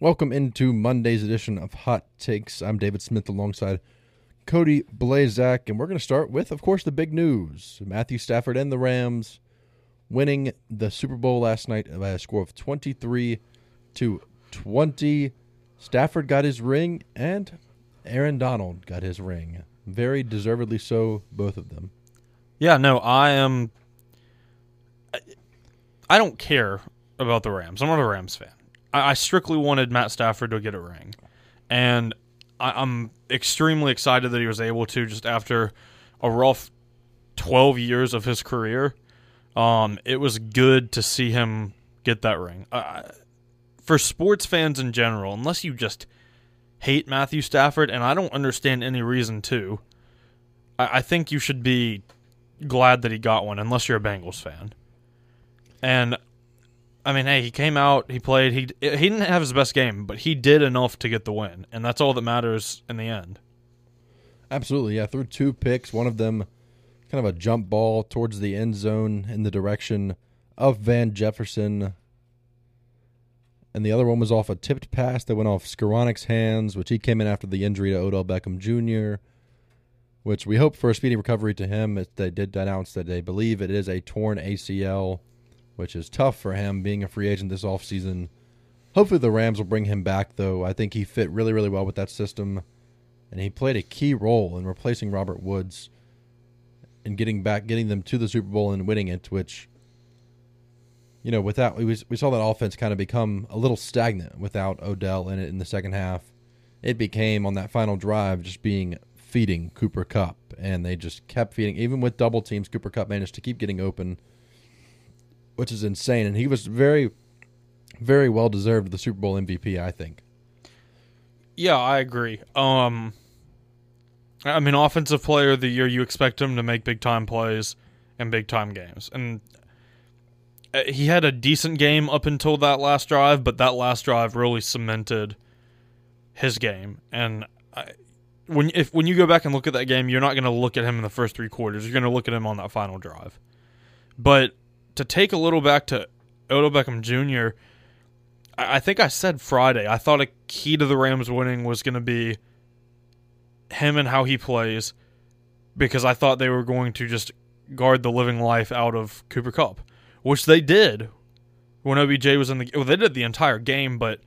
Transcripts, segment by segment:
Welcome into Monday's edition of Hot Takes. I'm David Smith alongside Cody Blazak, and we're going to start with, of course, the big news. Matthew Stafford and the Rams winning the Super Bowl last night by a score of 23 to 20. Stafford got his ring, and Aaron Donald got his ring. Very deservedly so, both of them. Yeah, no, I am. I don't care about the Rams. I'm not a Rams fan. I, I strictly wanted Matt Stafford to get a ring, and I, I'm extremely excited that he was able to just after a rough 12 years of his career. Um, it was good to see him get that ring. Uh, for sports fans in general, unless you just hate Matthew Stafford, and I don't understand any reason to, I, I think you should be glad that he got one, unless you're a Bengals fan. And I mean, hey, he came out, he played, he he didn't have his best game, but he did enough to get the win, and that's all that matters in the end. Absolutely, yeah. Threw two picks, one of them kind of a jump ball towards the end zone in the direction of Van Jefferson. And the other one was off a tipped pass that went off Skowronek's hands, which he came in after the injury to Odell Beckham Jr., which we hope for a speedy recovery to him. They did announce that they believe it is a torn ACL which is tough for him being a free agent this offseason. Hopefully, the Rams will bring him back, though. I think he fit really, really well with that system, and he played a key role in replacing Robert Woods and getting back, getting them to the Super Bowl and winning it. Which, you know, without we, we saw that offense kind of become a little stagnant without Odell in it in the second half. It became on that final drive just being feeding Cooper Kupp, and they just kept feeding. Even with double teams, Cooper Kupp managed to keep getting open which is insane. And he was very, very well deserved the Super Bowl MVP. I think. Yeah, I agree. Um, I mean, offensive player of the year, you expect him to make big time plays and big time games, and uh, he had a decent game up until that last drive, but that last drive really cemented his game. And I, when if when you go back and look at that game, you're not going to look at him in the first three quarters. You're going to look at him on that final drive. But to take a little back to Odell Beckham Jr., I, I think I said Friday, I thought a key to the Rams winning was going to be him and how he plays because I thought they were going to just guard the living life out of Cooper Kupp, which they did when OBJ was in the. Well, they did the entire game, but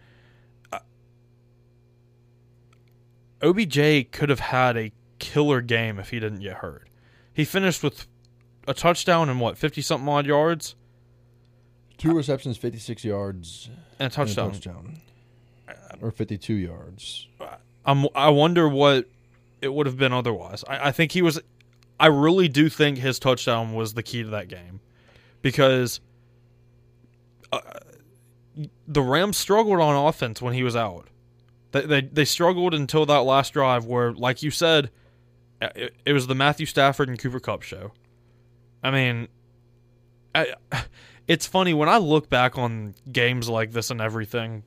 uh, OBJ could have had a killer game if he didn't get hurt. He finished with a touchdown and what fifty something odd yards. Two receptions, fifty six yards, and a touchdown. And a touchdown. Or fifty two yards. I'm, I wonder what it would have been otherwise. I, I think he was. I really do think his touchdown was the key to that game, because uh, the Rams struggled on offense when he was out. They, they they struggled until that last drive where, like you said, it, it was the Matthew Stafford and Cooper Kupp show. I mean, I, it's funny when I look back on games like this and everything.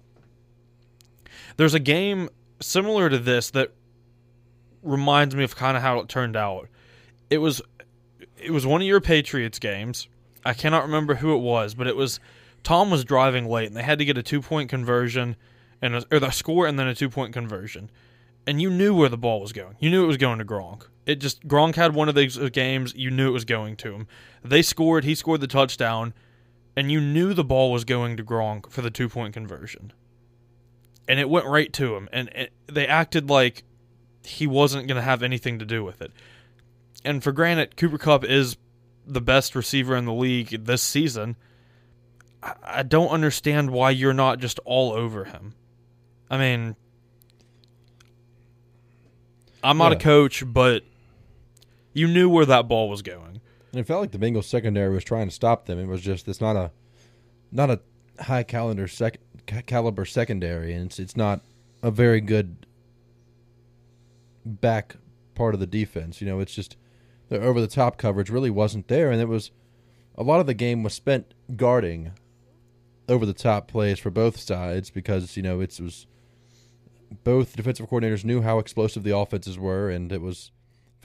There's a game similar to this that reminds me of kind of how it turned out. It was it was one of your Patriots games. I cannot remember who it was, but it was Tom was driving late and they had to get a two point conversion and or the score and then a two point conversion, and you knew where the ball was going. You knew it was going to Gronk. It just Gronk had one of these uh, games. You knew it was going to him. They scored. He scored the touchdown, and you knew the ball was going to Gronk for the two point conversion. And it went right to him, and it, they acted like he wasn't going to have anything to do with it. And for granted, Cooper Kupp is the best receiver in the league this season. I, I don't understand why you're not just all over him. I mean, I'm not yeah. a coach, but you knew where that ball was going. And it felt like the Bengals secondary was trying to stop them. It was just it's not a not a high caliber sec, caliber secondary, and it's it's not a very good back part of the defense. You know, it's just the over the top coverage really wasn't there, and it was a lot of the game was spent guarding over the top plays for both sides because you know it was both defensive coordinators knew how explosive the offenses were, and it was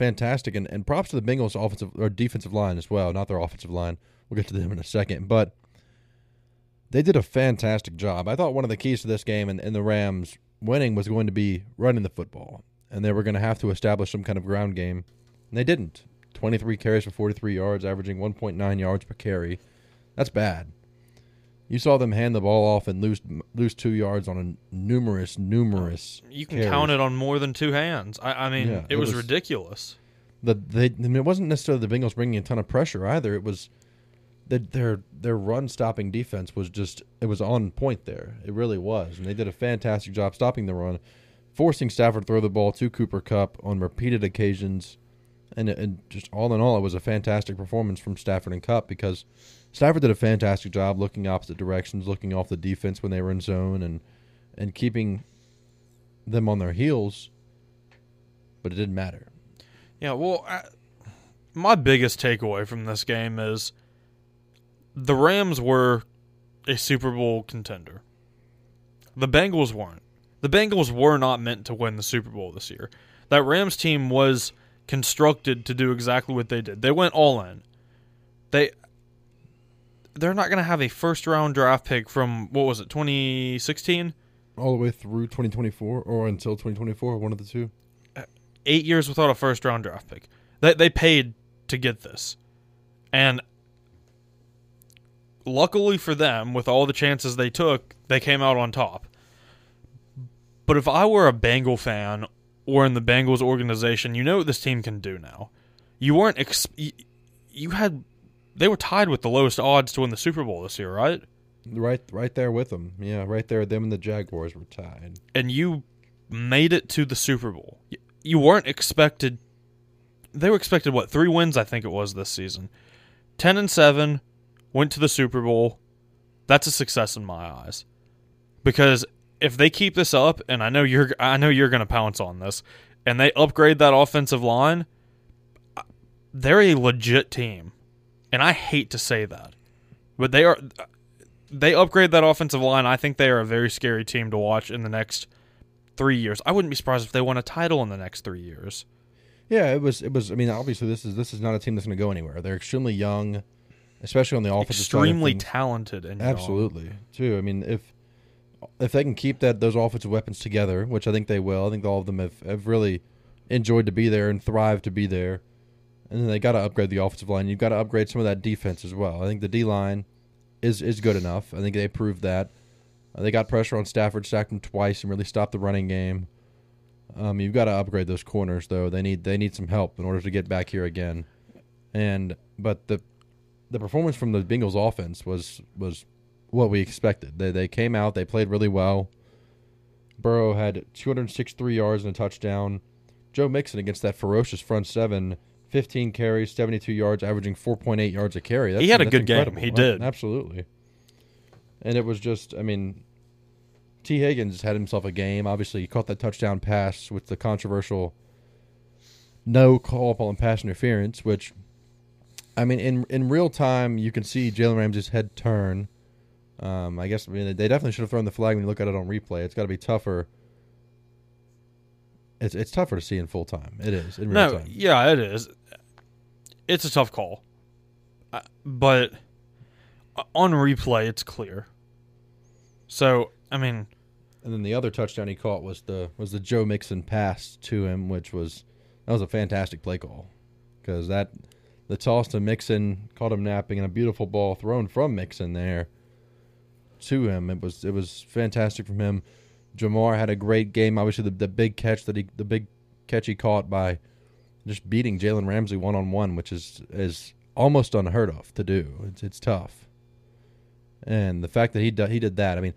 fantastic. And, and props to the Bengals' offensive or defensive line as well, not their offensive line. We'll get to them in a second. But they did a fantastic job. I thought one of the keys to this game and, and the Rams winning was going to be running the football, and they were going to have to establish some kind of ground game, and they didn't. 23 carries for 43 yards, averaging 1.9 yards per carry. That's bad. You saw them hand the ball off and lose lose two yards on a numerous, numerous. You can carries. count it on more than two hands. I, I mean, Yeah, it, it was, ridiculous. The they and it wasn't necessarily the Bengals bringing a ton of pressure either. It was that their their run stopping defense was just it was on point there. It really was, and they did a fantastic job stopping the run, forcing Stafford to throw the ball to Cooper Kupp on repeated occasions, and and just all in all, it was a fantastic performance from Stafford and Kupp because Stafford did a fantastic job looking opposite directions, looking off the defense when they were in zone, and and keeping them on their heels. But it didn't matter. Yeah, well, I, my biggest takeaway from this game is the Rams were a Super Bowl contender. The Bengals weren't. The Bengals were not meant to win the Super Bowl this year. That Rams team was constructed to do exactly what they did. They went all in. They they're not going to have a first round draft pick from what was it, 2016? all the way through 2024 or until 2024, one of the two. Uh, eight years without a first round draft pick. They they paid to get this, and luckily for them, with all the chances they took, they came out on top. But if I were a Bengal fan or in the Bengals organization, you know what this team can do now. You weren't ex- you, you had they were tied with the lowest odds to win the Super Bowl this year, right? Right, right there with them. Yeah, right there. Them and the Jaguars were tied. and you made it to the Super Bowl. You weren't expected. They were expected what three wins? I think it was this season. Ten and seven, went to the Super Bowl. That's a success in my eyes, because if they keep this up, and I know you're, I know you're going to pounce on this, and they upgrade that offensive line, they're a legit team, and I hate to say that, but they are. They upgrade that offensive line. I think they are a very scary team to watch in the next three years. I wouldn't be surprised if they won a title in the next three years. Yeah, it was. It was. I mean, obviously, this is this is not a team that's going to go anywhere. They're extremely young, especially on the offensive side of Extremely talented and young. Absolutely, too. I mean, if if they can keep that those offensive weapons together, which I think they will, I think all of them have, have really enjoyed to be there and thrived to be there. And then they got to upgrade the offensive line. You've got to upgrade some of that defense as well. I think the D line is is good enough. I think they proved that. Uh, they got pressure on Stafford, sacked him twice, and really stopped the running game. Um, you've got to upgrade those corners though. They need they need some help in order to get back here again. And but the the performance from the Bengals offense was was what we expected. They they came out, they played really well. Burrow had 263 yards and a touchdown. Joe Mixon against that ferocious front seven, 15 carries, 72 yards, averaging 4.8 yards a carry. That's, He had a good game. incredible. He Uh, did. absolutely. And it was just, I mean, Tee Higgins had himself a game. Obviously, he caught that touchdown pass with the controversial no call upon pass interference, which, I mean, in in real time, you can see Jalen Ramsey's head turn. Um, I guess I mean they definitely should have thrown the flag when you look at it on replay. It's got to be tougher. It's it's tougher to see in full time. It is in real No, time. yeah, it is. It's a tough call, Uh, but on replay, it's clear. So, I mean, And then the other touchdown he caught was the was the Joe Mixon pass to him, which was that was a fantastic play call because that the toss to Mixon caught him napping and a beautiful ball thrown from Mixon there to him. It was it was fantastic from him. Ja'Marr had a great game. Obviously, the the big catch that he the big catch he caught by just beating Jalen Ramsey one on one, which is is almost unheard of to do. It's it's tough. And the fact that he did, he did that, I mean,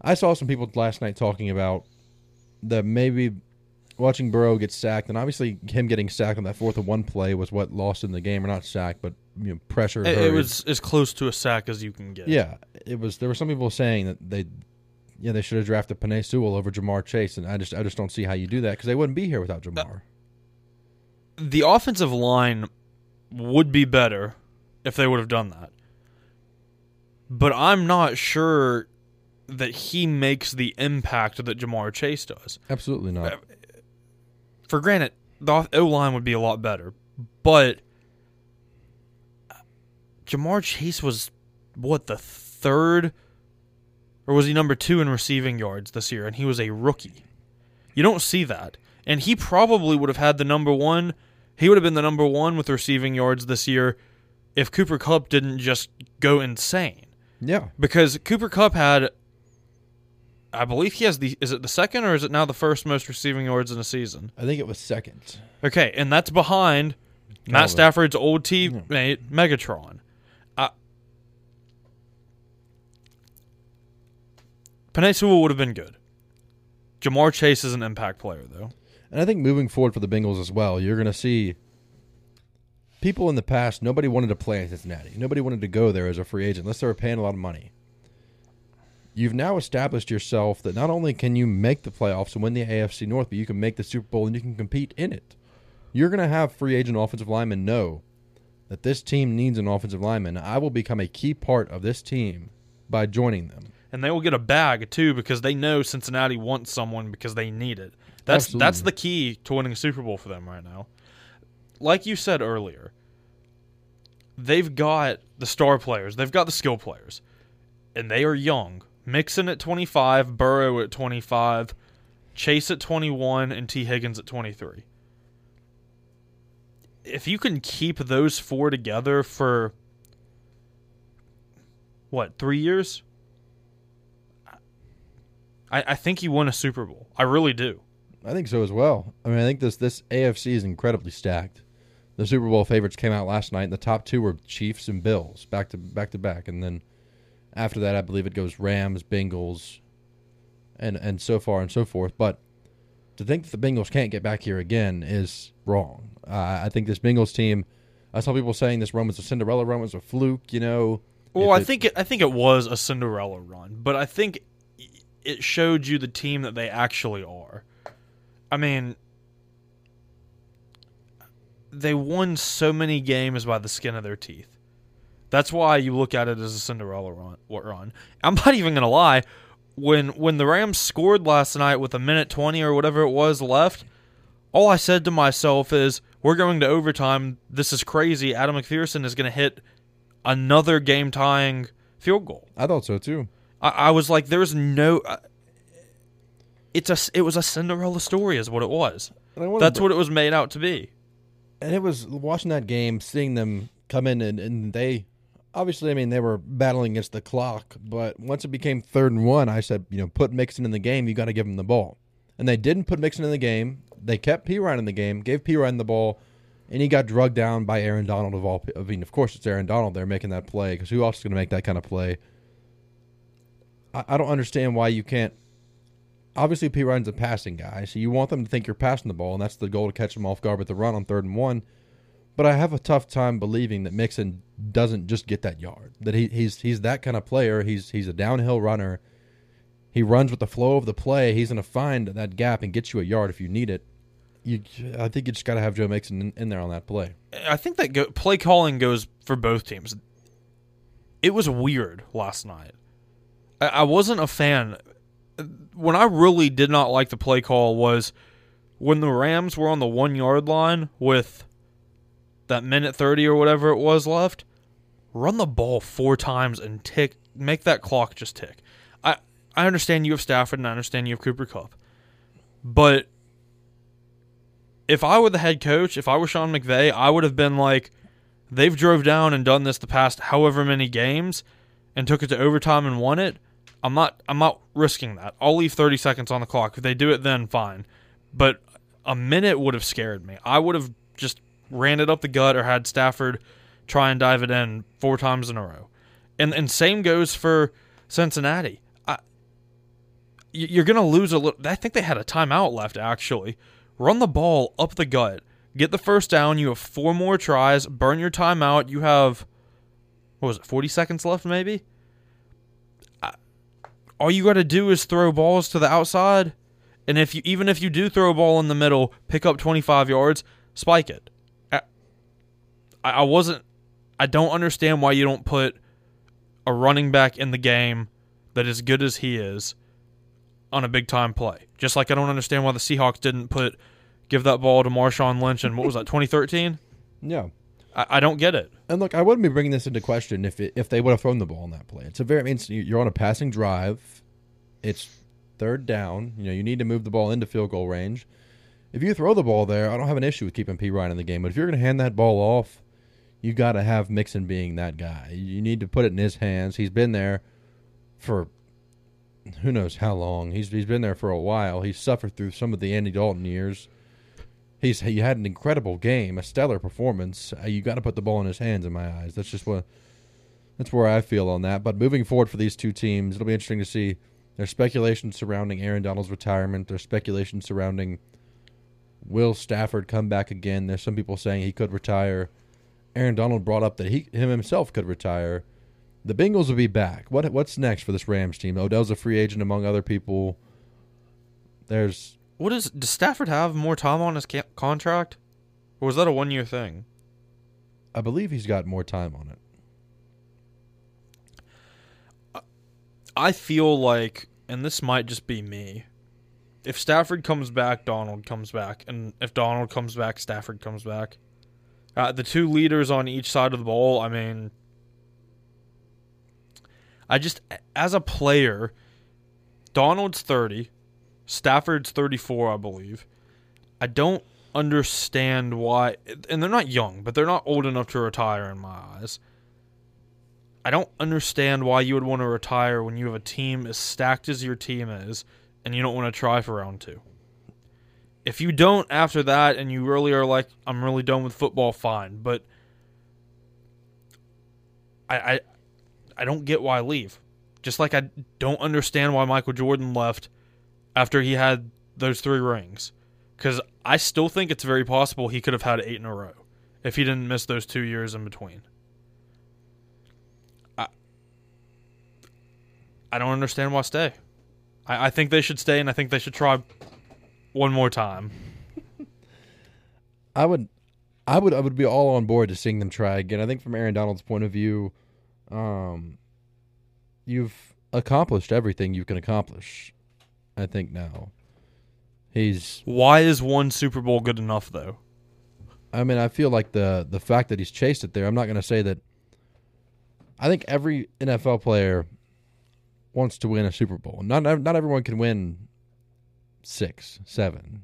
I saw some people last night talking about that maybe watching Burrow get sacked, and obviously him getting sacked on that fourth and one play was what lost in the game, or not sacked, but you know, pressure. it, it was as close to a sack as you can get. Yeah, it was. There were some people saying that they, yeah, they should have drafted Penei Sewell over Ja'Marr Chase, and I just, I just don't see how you do that because they wouldn't be here without uh, Ja'Marr. the offensive line would be better if they would have done that. But I'm not sure that he makes the impact that Ja'Marr Chase does. Absolutely not. Uh, For granted, the O line would be a lot better, but Ja'Marr Chase was what the third or was he number two in receiving yards this year? And he was a rookie. You don't see that. And he probably would have had the number one. He would have been the number one with receiving yards this year if Cooper Kupp didn't just go insane. Yeah. Because Cooper Kupp had, I believe he has the, is it the second or is it now the first most receiving yards in a season? I think it was second. Okay, and that's behind Matt Stafford's old teammate Megatron. Uh, Penei would have been good. Ja'Marr Chase is an impact player, though. And I think moving forward for the Bengals as well, you're going to see people in the past, nobody wanted to play in Cincinnati. Nobody wanted to go there as a free agent unless they were paying a lot of money. You've now established yourself that not only can you make the playoffs and win the AFC North, but you can make the Super Bowl and you can compete in it. You're going to have free agent offensive linemen know that this team needs an offensive lineman. I will become a key part of this team by joining them. And they will get a bag too because they know Cincinnati wants someone because they need it. That's Absolutely. that's the key to winning a Super Bowl for them right now. Like you said earlier, they've got the star players, they've got the skill players, and they are young. Mixon at 25, Burrow at 25, Chase at 21, and Tee Higgins at 23. If you can keep those four together for what, three years? I, I think you win a Super Bowl. I really do. I think so as well. I mean, I think this this AFC is incredibly stacked. The Super Bowl favorites came out last night, and the top two were Chiefs and Bills, back to back to back, and then after that, I believe it goes Rams, Bengals, and and so far and so forth. But to think that the Bengals can't get back here again is wrong. Uh, I think this Bengals team. I saw people saying this run was a Cinderella run, was a fluke. You know. Well, I it- think it, I think it was a Cinderella run, but I think it showed you the team that they actually are. I mean, they won so many games by the skin of their teeth. That's why you look at it as a Cinderella run. run. I'm not even gonna lie. When when the Rams scored last night with a minute twenty or whatever it was left, all I said to myself is, "We're going to overtime. This is crazy. Adam McPherson is going to hit another game tying field goal." I thought so too. I, I was like, "There's no." Uh, it's a it was a Cinderella story, is what it was. And I wanna That's what it was made out to be. and it was watching that game, seeing them come in, and, and they obviously, I mean, they were battling against the clock. But once it became third and one, I said, you know, put Mixon in the game. You got to give him the ball, and they didn't put Mixon in the game. They kept Perine in the game, gave Perine the ball, and he got drugged down by Aaron Donald of all. I mean, of course, it's Aaron Donald. They're making that play because who else is going to make that kind of play? I, I don't understand why you can't. Obviously, Perine's a passing guy, so you want them to think you're passing the ball, and that's the goal to catch them off guard with the run on third and one. But I have a tough time believing that Mixon doesn't just get that yard. That he, he's he's that kind of player. He's he's a downhill runner. He runs with the flow of the play. He's going to find that gap and get you a yard if you need it. You, I think you just got to have Joe Mixon in, in there on that play. I think that go, play calling goes for both teams. It was weird last night. I, I wasn't a fan. When I really did not like the play call was when the Rams were on the one yard line with that minute thirty or whatever it was left. Run the ball four times and tick, make that clock just tick. I I understand you have Stafford and I understand you have Cooper Kupp, but if I were the head coach, if I were Sean McVay, I would have been like, they've drove down and done this the past however many games and took it to overtime and won it. I'm not I'm not risking that. I'll leave 30 seconds on the clock. If they do it then fine. But a minute would have scared me. I would have just ran it up the gut or had Stafford try and dive it in four times in a row. And and same goes for Cincinnati. I, you're going to lose a little. I think they had a timeout left actually. Run the ball up the gut. Get the first down. You have four more tries. Burn your timeout. You have what was it? 40 seconds left maybe? All you got to do is throw balls to the outside. And if you even if you do throw a ball in the middle, pick up 25 yards, spike it. I, I wasn't I don't understand why you don't put a running back in the game that is good as he is on a big time play. Just like I don't understand why the Seahawks didn't put give that ball to Marshawn Lynch in what was that 2013? Yeah, I, I don't get it. And look, I wouldn't be bringing this into question if it, if they would have thrown the ball on that play. It's a very I mean, you're on a passing drive. It's third down. You know, you need to move the ball into field goal range. If you throw the ball there, I don't have an issue with keeping Perine in the game. But if you're going to hand that ball off, you got to have Mixon being that guy. You need to put it in his hands. He's been there for who knows how long. He's he's been there for a while. He's suffered through some of the Andy Dalton years. He's he had an incredible game, a stellar performance. Uh, you got to put the ball in his hands, in my eyes. That's just what that's where I feel on that. But moving forward for these two teams, it'll be interesting to see. There's speculation surrounding Aaron Donald's retirement. There's speculation surrounding will Stafford come back again. There's some people saying he could retire. Aaron Donald brought up that he him himself could retire. The Bengals will be back. What what's next for this Rams team? Odell's a free agent among other people. There's What is does Stafford have more time on his ca- contract, or was that a one year thing? I believe he's got more time on it. I feel like, and this might just be me. If Stafford comes back, Donald comes back, and if Donald comes back, Stafford comes back. Uh, the two leaders on each side of the ball. I mean, I just as a player, Donald's thirty, Stafford's thirty-four, I believe. I don't understand why, and they're not young, but they're not old enough to retire in my eyes. I don't understand why you would want to retire when you have a team as stacked as your team is, and you don't want to try for round two. If you don't after that, and you really are like, I'm really done with football, fine. But I, I, I don't get why I leave. Just like I don't understand why Michael Jordan left after he had those three rings, because I still think it's very possible he could have had eight in a row if he didn't miss those two years in between. I don't understand why stay. I, I think they should stay, and I think they should try one more time. I would, I would, I would be all on board to seeing them try again. I think from Aaron Donald's point of view, um, you've accomplished everything you can accomplish. I think now. He's. Why is one Super Bowl good enough though? I mean, I feel like the the fact that he's chased it there. I'm not going to say that. I think every NFL player wants to win a Super Bowl. Not not everyone can win six, seven,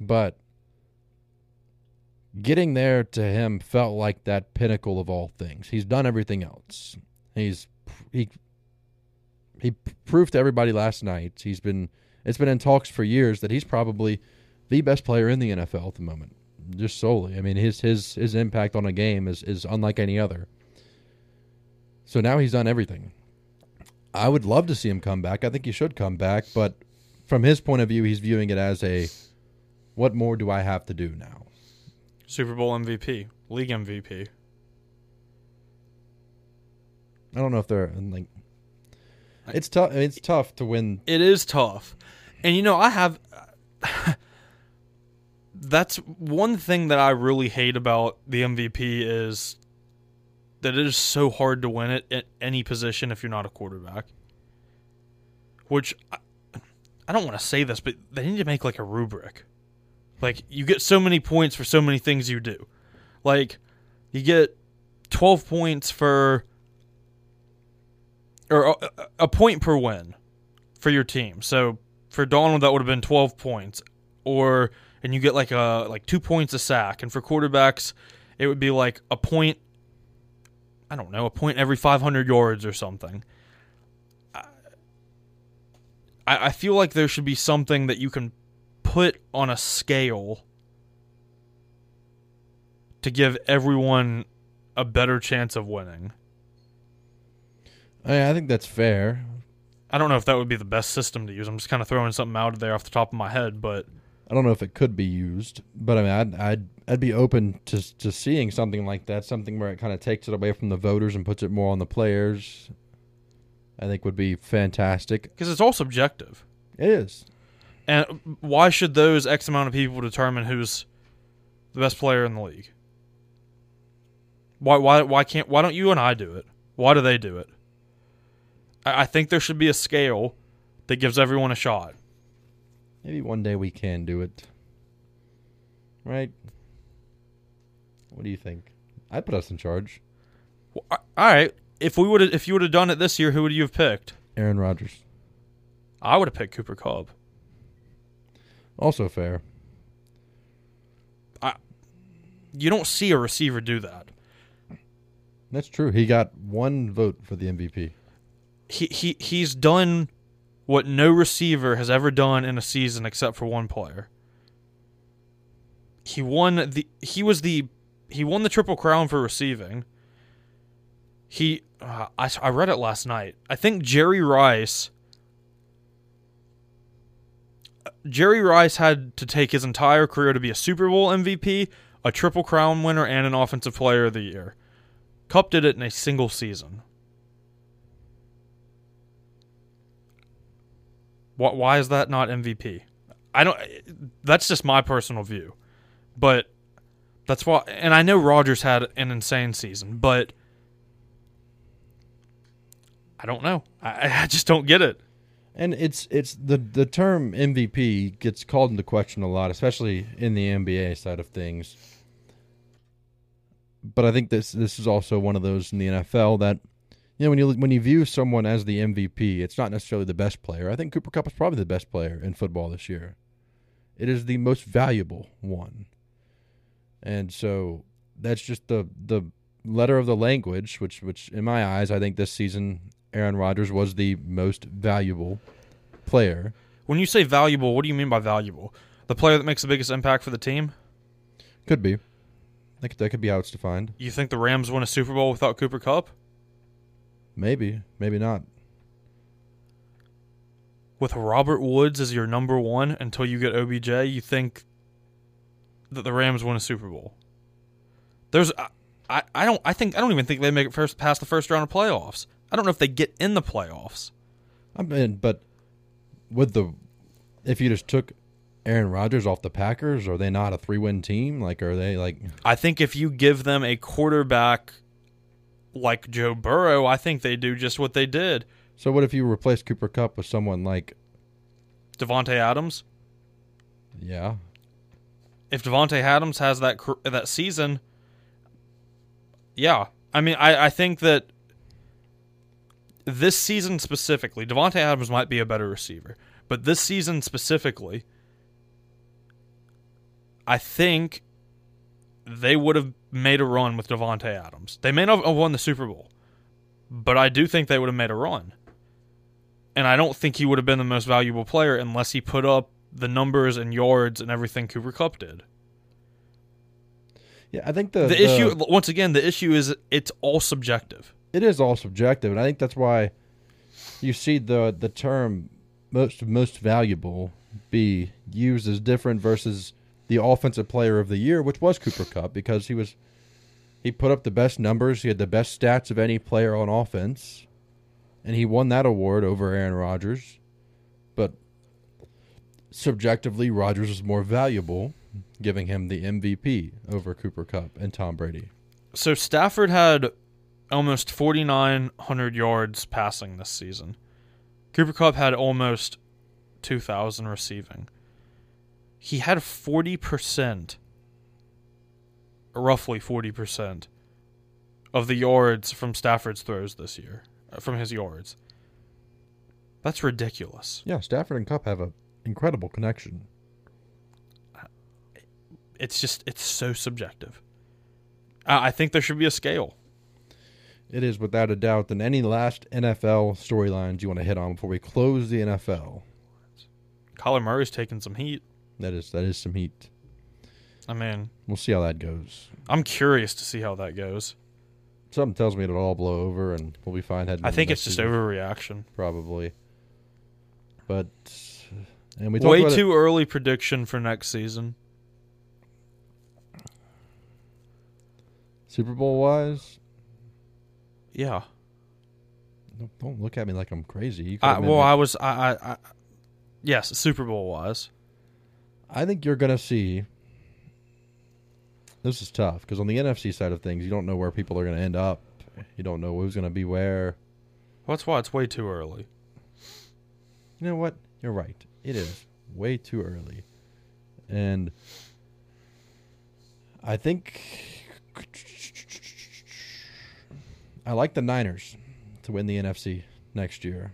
but getting there to him felt like that pinnacle of all things. He's done everything else. He's he he proved to everybody last night. He's been it's been in talks for years that he's probably the best player in the NFL at the moment. Just solely. I mean his his his impact on a game is is unlike any other. So now he's done everything. I would love to see him come back. I think he should come back, but from his point of view, he's viewing it as a what more do I have to do now? Super Bowl MVP, league MVP. I don't know if they're like it's tough it's tough to win. It is tough. And you know, I have that's one thing that I really hate about the MVP is that it is so hard to win it at any position if you're not a quarterback. Which I, don't want to say this, but they need to make like a rubric. Like you get so many points for so many things you do. Like you get 12 points for or uh, a, a point per win for your team. So for Donald that would have been 12 points or and you get like a like 2 points a sack and for quarterbacks it would be like a point I don't know, a point every 500 yards or something. I, I feel like there should be something that you can put on a scale to give everyone a better chance of winning. Oh, I, I think that's fair. I don't know if that would be the best system to use. I'm just kind of throwing something out of there off the top of my head, but I don't know if it could be used, but I mean, I'd I'd, I'd be open to to seeing something like that, something where it kind of takes it away from the voters and puts it more on the players. I think would be fantastic because it's all subjective. It is. And why should those X amount of people determine who's the best player in the league? Why why why can't why don't you and I do it? Why do they do it? I, I think there should be a scale that gives everyone a shot. Maybe one day we can do it. Right? What do you think? I'd put us in charge. Well, all right. If we would if you would have done it this year, who would you have picked? Aaron Rodgers. I would have picked Cooper Kupp. Also fair. I You don't see a receiver do that. That's true. He got one vote for the MVP. He he he's done what no receiver has ever done in a season except for one player. He won the he was the he won the triple crown for receiving. He uh, I I read it last night. I think Jerry Rice Jerry Rice had to take his entire career to be a Super Bowl MVP, a Triple Crown winner, and an Offensive Player of the Year. Kupp did it in a single season. Why, why is that not MVP? I don't. That's just my personal view, but that's why. And I know Rodgers had an insane season, but I don't know. I, I just don't get it. And it's it's the the term MVP gets called into question a lot, especially in the NBA side of things. But I think this this is also one of those in the NFL that you know when you when you view someone as the MVP, it's not necessarily the best player. I think Cooper Kupp is probably the best player in football this year. It is the most valuable one. And so that's just the the letter of the language, which which in my eyes, I think this season Aaron Rodgers was the most valuable player. When you say valuable, what do you mean by valuable? The player that makes the biggest impact for the team? Could be. That could, that could be how it's defined. You think the Rams win a Super Bowl without Cooper Kupp? Maybe, maybe not. With Robert Woods as your number one until you get OBJ, you think that the Rams win a Super Bowl? There's, I, I, I don't, I think, I don't even think they make it first past the first round of playoffs. I don't know if they get in the playoffs. I mean, but with the, if you just took Aaron Rodgers off the Packers, are they not a three-win team? Like, are they like? I think if you give them a quarterback like Joe Burrow, I think they do just what they did. So what if you replace Cooper Kupp with someone like? Davante Adams. Yeah, If Davante Adams has that that season, yeah. I mean, I, I think that this season specifically, Davante Adams might be a better receiver, but this season specifically, I think they would have made a run with Davante Adams. They may not have won the Super Bowl, but I do think they would have made a run. And I don't think he would have been the most valuable player unless he put up the numbers and yards and everything Cooper Kupp did. yeah. I think the The, issue, once again, the issue is it's all subjective. It is all subjective, and I think that's why you see the the term most most valuable be used as different versus the offensive player of the year, which was Cooper Kupp, because he was he put up the best numbers, he had the best stats of any player on offense, and he won that award over Aaron Rodgers. But subjectively, Rodgers was more valuable, giving him the MVP over Cooper Kupp and Tom Brady. So Stafford had almost 4,900 yards passing this season. Cooper Kupp had almost 2,000 receiving. He had 40%, roughly 40%, of the yards from Stafford's throws this year, uh, from his yards. That's ridiculous. Yeah, Stafford and Kupp have an incredible connection. It's just, it's so subjective. I I think there should be a scale. It is without a doubt. Then any last NFL storylines you want to hit on before we close the NFL? Kyler Murray's taking some heat. That is that is some heat. I mean, We'll see how that goes. I'm curious to see how that goes. Something tells me it'll all blow over and we'll be fine. Heading I think it's just season, overreaction. probably. But and we Way about it- too early prediction for next season. Super Bowl wise. Yeah. Don't, don't look at me like I'm crazy. You I, well, I was. I, I, I. Yes, Super Bowl wise. I think you're gonna see. This is tough because on the NFC side of things, you don't know where people are gonna end up. You don't know who's gonna be where. Well, that's why it's way too early. You know what? You're right. It is way too early. And I think I like the Niners to win the NFC next year.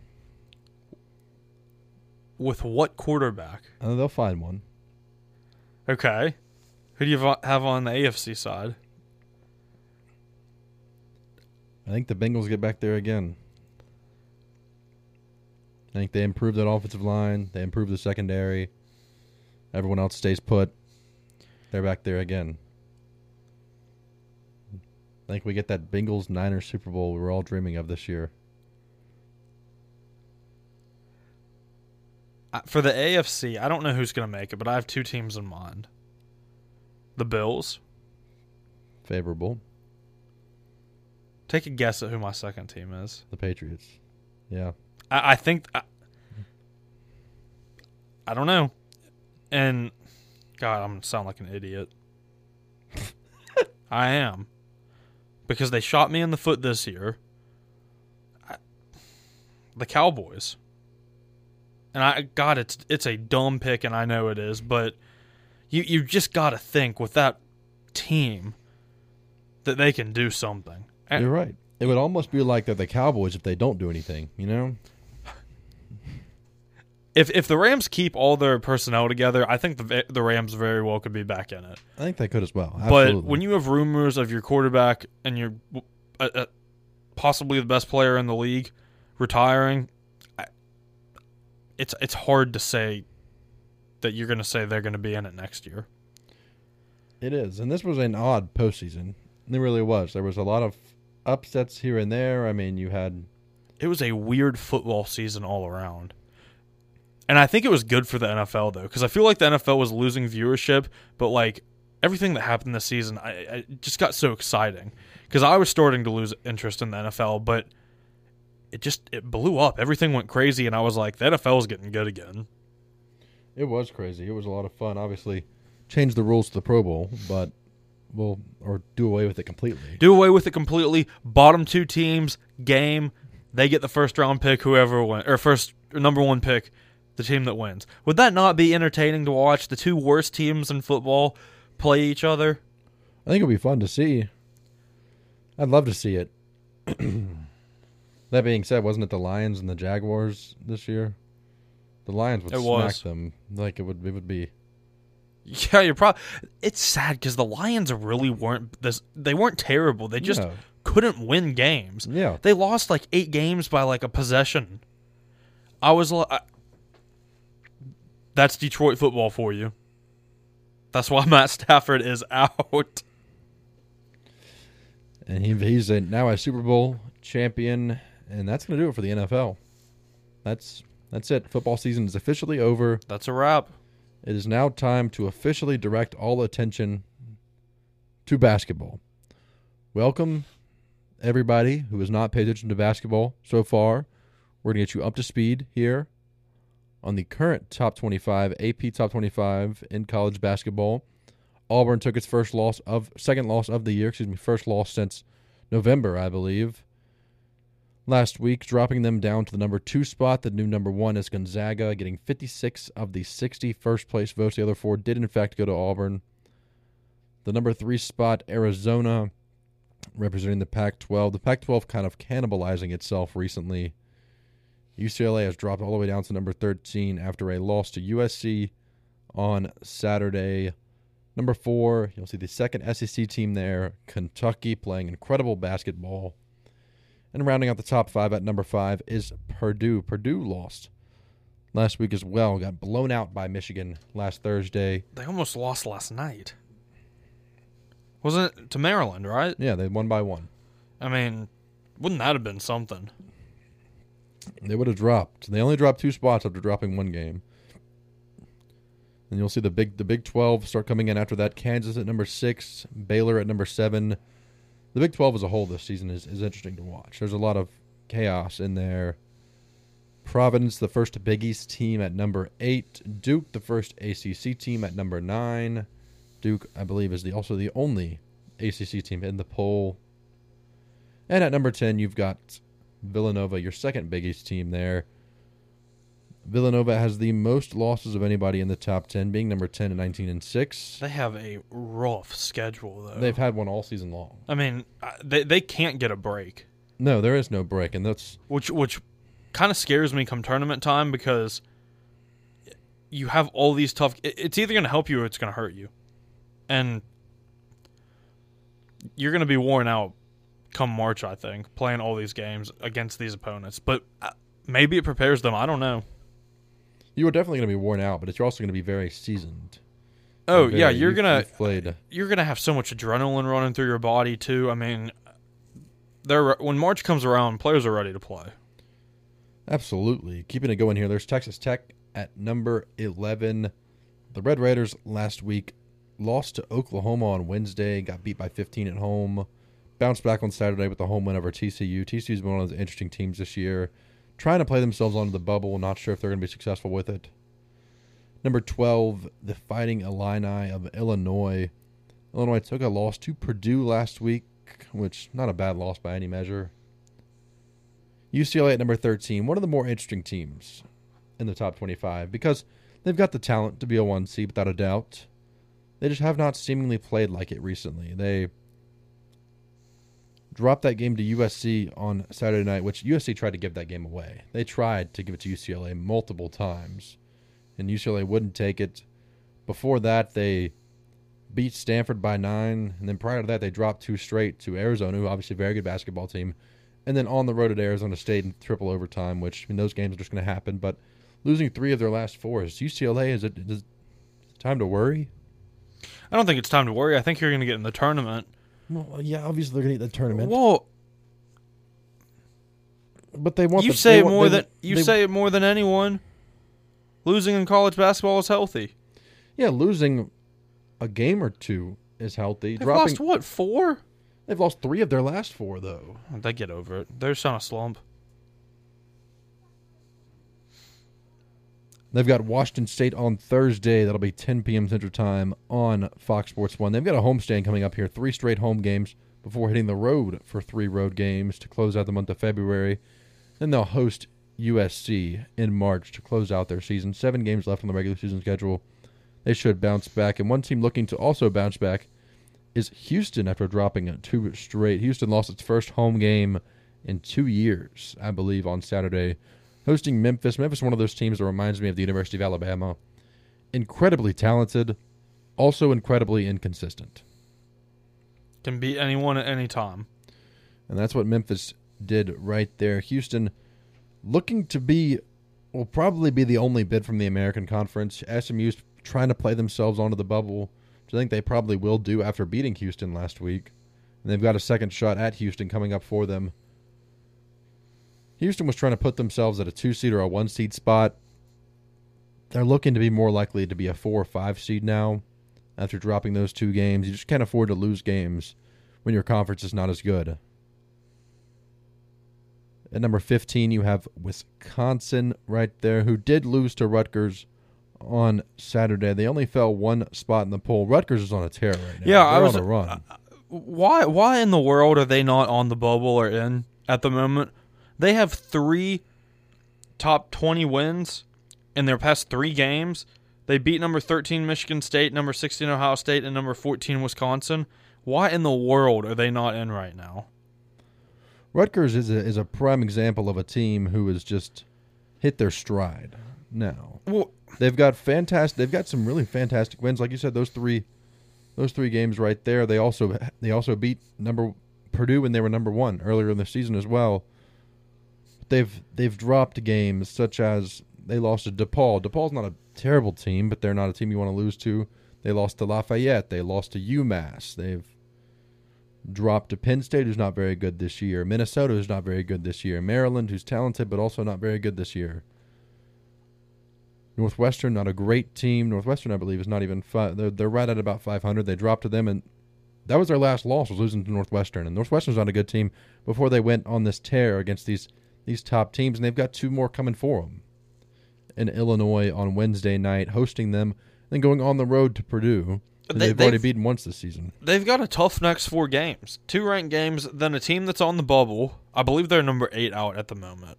With what quarterback? Uh, they'll find one. Okay. Who do you have on the AFC side? I think the Bengals get back there again. I think they improve that offensive line. They improve the secondary. Everyone else stays put. They're back there again. I think we get that Bengals Niners Super Bowl we were all dreaming of this year. For the AFC, I don't know who's going to make it, but I have two teams in mind. The Bills. Favorable. Take a guess at who my second team is. The Patriots. Yeah. I, I think I, I don't know, and God, I'm gonna sound like an idiot. I am because they shot me in the foot this year. I, the Cowboys, and I God, it's it's a dumb pick, and I know it is, but you you just got to think with that team that they can do something. And- You're right. It would almost be like they're the Cowboys if they don't do anything, you know? If if the Rams keep all their personnel together, I think the the Rams very well could be back in it. I think they could as well. But when you have rumors of your quarterback and your uh, uh, possibly the best player in the league retiring, I, it's it's hard to say that you're going to say they're going to be in it next year. It is, and this was an odd postseason. It really was. There was a lot of upsets here and there. I mean, you had It was a weird football season all around. And I think it was good for the NFL though, because I feel like the NFL was losing viewership, but like everything that happened this season, I, I just got so exciting because I was starting to lose interest in the NFL, but it just it blew up. Everything went crazy, and I was like, the NFL is getting good again. it was crazy. It was a lot of fun. Obviously, changed the rules to the Pro Bowl, but we'll or do away with it completely. Do away with it completely. Bottom two teams game, they get the first round pick. Whoever went or first or number one pick, the team that wins. Would that not be entertaining to watch the two worst teams in football play each other? I think it'll be fun to see. I'd love to see it. that being said, wasn't it the Lions and the Jaguars this year? The Lions would It smack was. them like it would. It would be. Yeah, you're probably. It's sad because the Lions really weren't this. They weren't terrible. They just Yeah. couldn't win games. Yeah. They lost like eight games by like a possession. I was like, that's Detroit football for you. That's why Matt Stafford is out. and he, he's a, now a Super Bowl champion, and that's going to do it for the NFL. That's that's it. Football season is officially over. That's a wrap. It is now time to officially direct all attention to basketball. Welcome, everybody who has not paid attention to basketball so far. We're going to get you up to speed here on the current top 25, AP top 25 in college basketball. Auburn took its first loss of second loss of the year, excuse me, first loss since November, I believe. Last week, dropping them down to the number two spot. The new number one is Gonzaga, getting 56 of the 60 first place votes. The other four did, in fact, go to Auburn. The number three spot, Arizona, representing the Pac 12. The Pac 12 kind of cannibalizing itself recently. UCLA has dropped all the way down to number 13 after a loss to USC on Saturday. Number four, you'll see the second SEC team there, Kentucky, playing incredible basketball. And rounding out the top five at number five is Purdue. Purdue lost last week as well. Got blown out by Michigan last Thursday. They almost lost last night. Wasn't it to Maryland, right? Yeah, they won by one. I mean, wouldn't that have been something? They would have dropped. They only dropped two spots after dropping one game. And you'll see the big the Big Twelve start coming in after that. Kansas at number six, Baylor at number seven. The Big Twelve as a whole this season is, is interesting to watch. There's a lot of chaos in there. Providence, the first Big East team at number eight. Duke, the first ACC team at number nine. Duke, I believe, is the also the only ACC team in the poll. And at number ten, you've got Villanova, your second biggest team there. Villanova has the most losses of anybody in the top 10, being number 10 at 19 and 6. They have a rough schedule though. They've had one all season long. I mean, they they can't get a break, No, there is no break, and that's which which kind of scares me come tournament time because you have all these tough. It's either going to help you or it's going to hurt you, and you're going to be worn out come March. I think playing all these games against these opponents, but uh, maybe it prepares them. I don't know. you are definitely going to be worn out, but it's you're also going to be very seasoned. Oh Very- yeah, you're you've- gonna you've you're gonna have so much adrenaline running through your body too. I mean, they're when March comes around, players are ready to play. Absolutely. Keeping it going here, there's Texas Tech at number 11. The Red Raiders last week lost to Oklahoma on Wednesday, got beat by 15 at home, bounced back on Saturday with a home win over TCU. TCU's been one of those interesting teams this year, trying to play themselves onto the bubble. Not sure if they're going to be successful with it. Number 12, the Fighting Illini of Illinois. Illinois took a loss to Purdue last week, which not a bad loss by any measure. UCLA at number 13, one of the more interesting teams in the top 25 because they've got the talent to be a 1 seed without a doubt. They just have not seemingly played like it recently. They dropped that game to USC on Saturday night, which USC tried to give that game away. They tried to give it to UCLA multiple times, and UCLA wouldn't take it. Before that, they beat Stanford by nine, and then prior to that, they dropped two straight to Arizona, who obviously a very good basketball team and then on the road at Arizona State in triple overtime, which I mean, those games are just going to happen. But losing three of their last four is UCLA. Is it is it time to worry? I don't think it's time to worry. I think you're going to get in the tournament. Well, yeah, obviously they're going to get the tournament, Well, but they want. you the, say want- more they- than you they- say it more than anyone. Losing in college basketball is healthy. Yeah, losing a game or two is healthy. They've Dropping, lost what four? they've lost three of their last four though. They get over it. They're just on a slump. They've got Washington State on Thursday. That'll be 10 p.m. Central Time on Fox Sports 1. They've got a homestand coming up here, three straight home games before hitting the road for three road games to close out the month of February. Then they'll host USC in March to close out their season. Seven games left on the regular season schedule. They should bounce back. And one team looking to also bounce back is Houston after dropping two straight. Houston lost its first home game in two years, I believe, on Saturday hosting Memphis. Memphis is one of those teams that reminds me of the University of Alabama. Incredibly talented, also incredibly inconsistent. Can beat anyone at any time. And that's what Memphis did right there. Houston looking to be will probably be the only bid from the American Conference. SMU's trying to play themselves onto the bubble, which I think they probably will do after beating Houston last week. And they've got a second shot at Houston coming up for them. Houston was trying to put themselves at a two seed or a one seed spot. They're looking to be more likely to be a four or five seed now after dropping those two games. You just can't afford to lose games when your conference is not as good. At number 15, you have Wisconsin right there, who did lose to Rutgers on Saturday. They only fell one spot in the poll. Rutgers is on a tear right now. Yeah, I They're was- on a run. Why why in the world are they not on the bubble or in at the moment? They have 3 top 20 wins in their past 3 games. They beat number 13 Michigan State, number 16 Ohio State and number 14 Wisconsin. Why in the world are they not in right now? Rutgers is a, is a prime example of a team who has just hit their stride now. Well, They've got fantastic. They've got some really fantastic wins, like you said. Those three, those three games right there. They also they also beat number Purdue when they were number one earlier in the season as well. They've they've dropped games such as they lost to DePaul. DePaul's not a terrible team, but they're not a team you want to lose to. They lost to Lafayette. They lost to UMass. They've dropped to Penn State, who's not very good this year. Minnesota, who's not very good this year. Maryland, who's talented but also not very good this year. Northwestern, not a great team. Northwestern, I believe, is not even. They're, they're right at about 500. They dropped to them, and that was their last loss, was losing to Northwestern. And Northwestern's not a good team before they went on this tear against these these top teams, and they've got two more coming for them. In Illinois on Wednesday night, hosting them, then going on the road to Purdue. They- they've already beaten once this season. they've got a tough next 4 games. Two ranked games, then a team that's on the bubble. I believe they're number 8 out at the moment.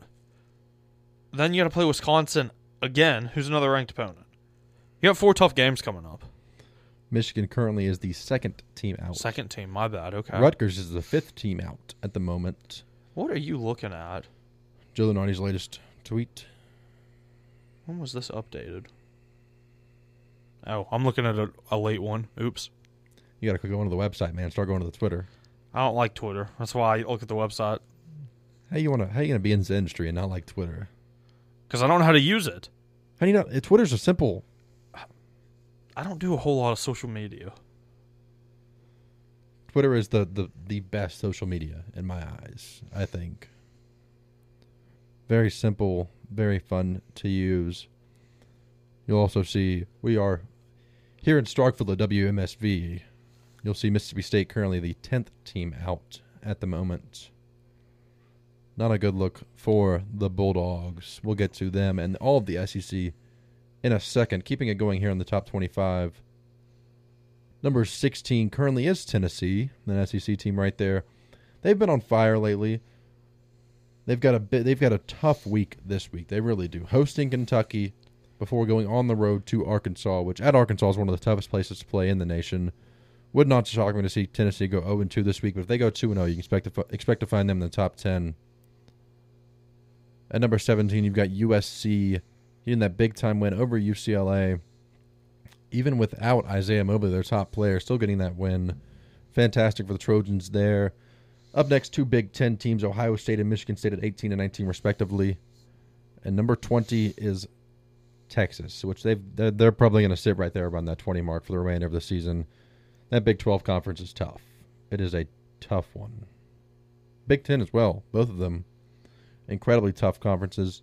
Then you got to play Wisconsin again, who's another ranked opponent. You got four tough games coming up. Michigan currently is the second team out. Second team, my bad. Okay. Rutgers is the fifth team out at the moment. What are you looking at? Joe Lunardi's latest tweet. When was this updated? Oh, I'm looking at a, a late one. Oops. You gotta go onto the website, man. Start going to the Twitter. I don't like Twitter. That's why I look at the website How you wanna how you gonna be in this industry and not like Twitter? because I don't know how to use it. How do you know eh, Twitter's a simple I don't do a whole lot of social media. Twitter is the, the, the best social media in my eyes, I think. Very simple, very fun to use. You'll also see we are here in Starkville WMSV. You'll see Mississippi State currently the 10th team out at the moment. Not a good look for the Bulldogs. We'll get to them and all of the SEC in a second. Keeping it going here in the top 25. Number 16 currently is Tennessee, an SEC team right there. They've been on fire lately. They've got a bit they've got a tough week this week. They really do. Hosting Kentucky before going on the road to Arkansas, which at Arkansas is one of the toughest places to play in the nation. Would not shock me to see Tennessee go 0 2 this week, but if they go 2 0, you can expect to, expect to find them in the top 10. At number 17, you've got USC getting that big time win over UCLA even without Isaiah Mobley, their top player, still getting that win. Fantastic for the Trojans there. Up next, two Big Ten teams, Ohio State and Michigan State at 18 and 19, respectively. And number 20 is Texas, which they've they're, they're probably going to sit right there around that 20 mark for the remainder of the season. That Big 12 conference is tough. It is a tough one. Big Ten as well, both of them incredibly tough conferences.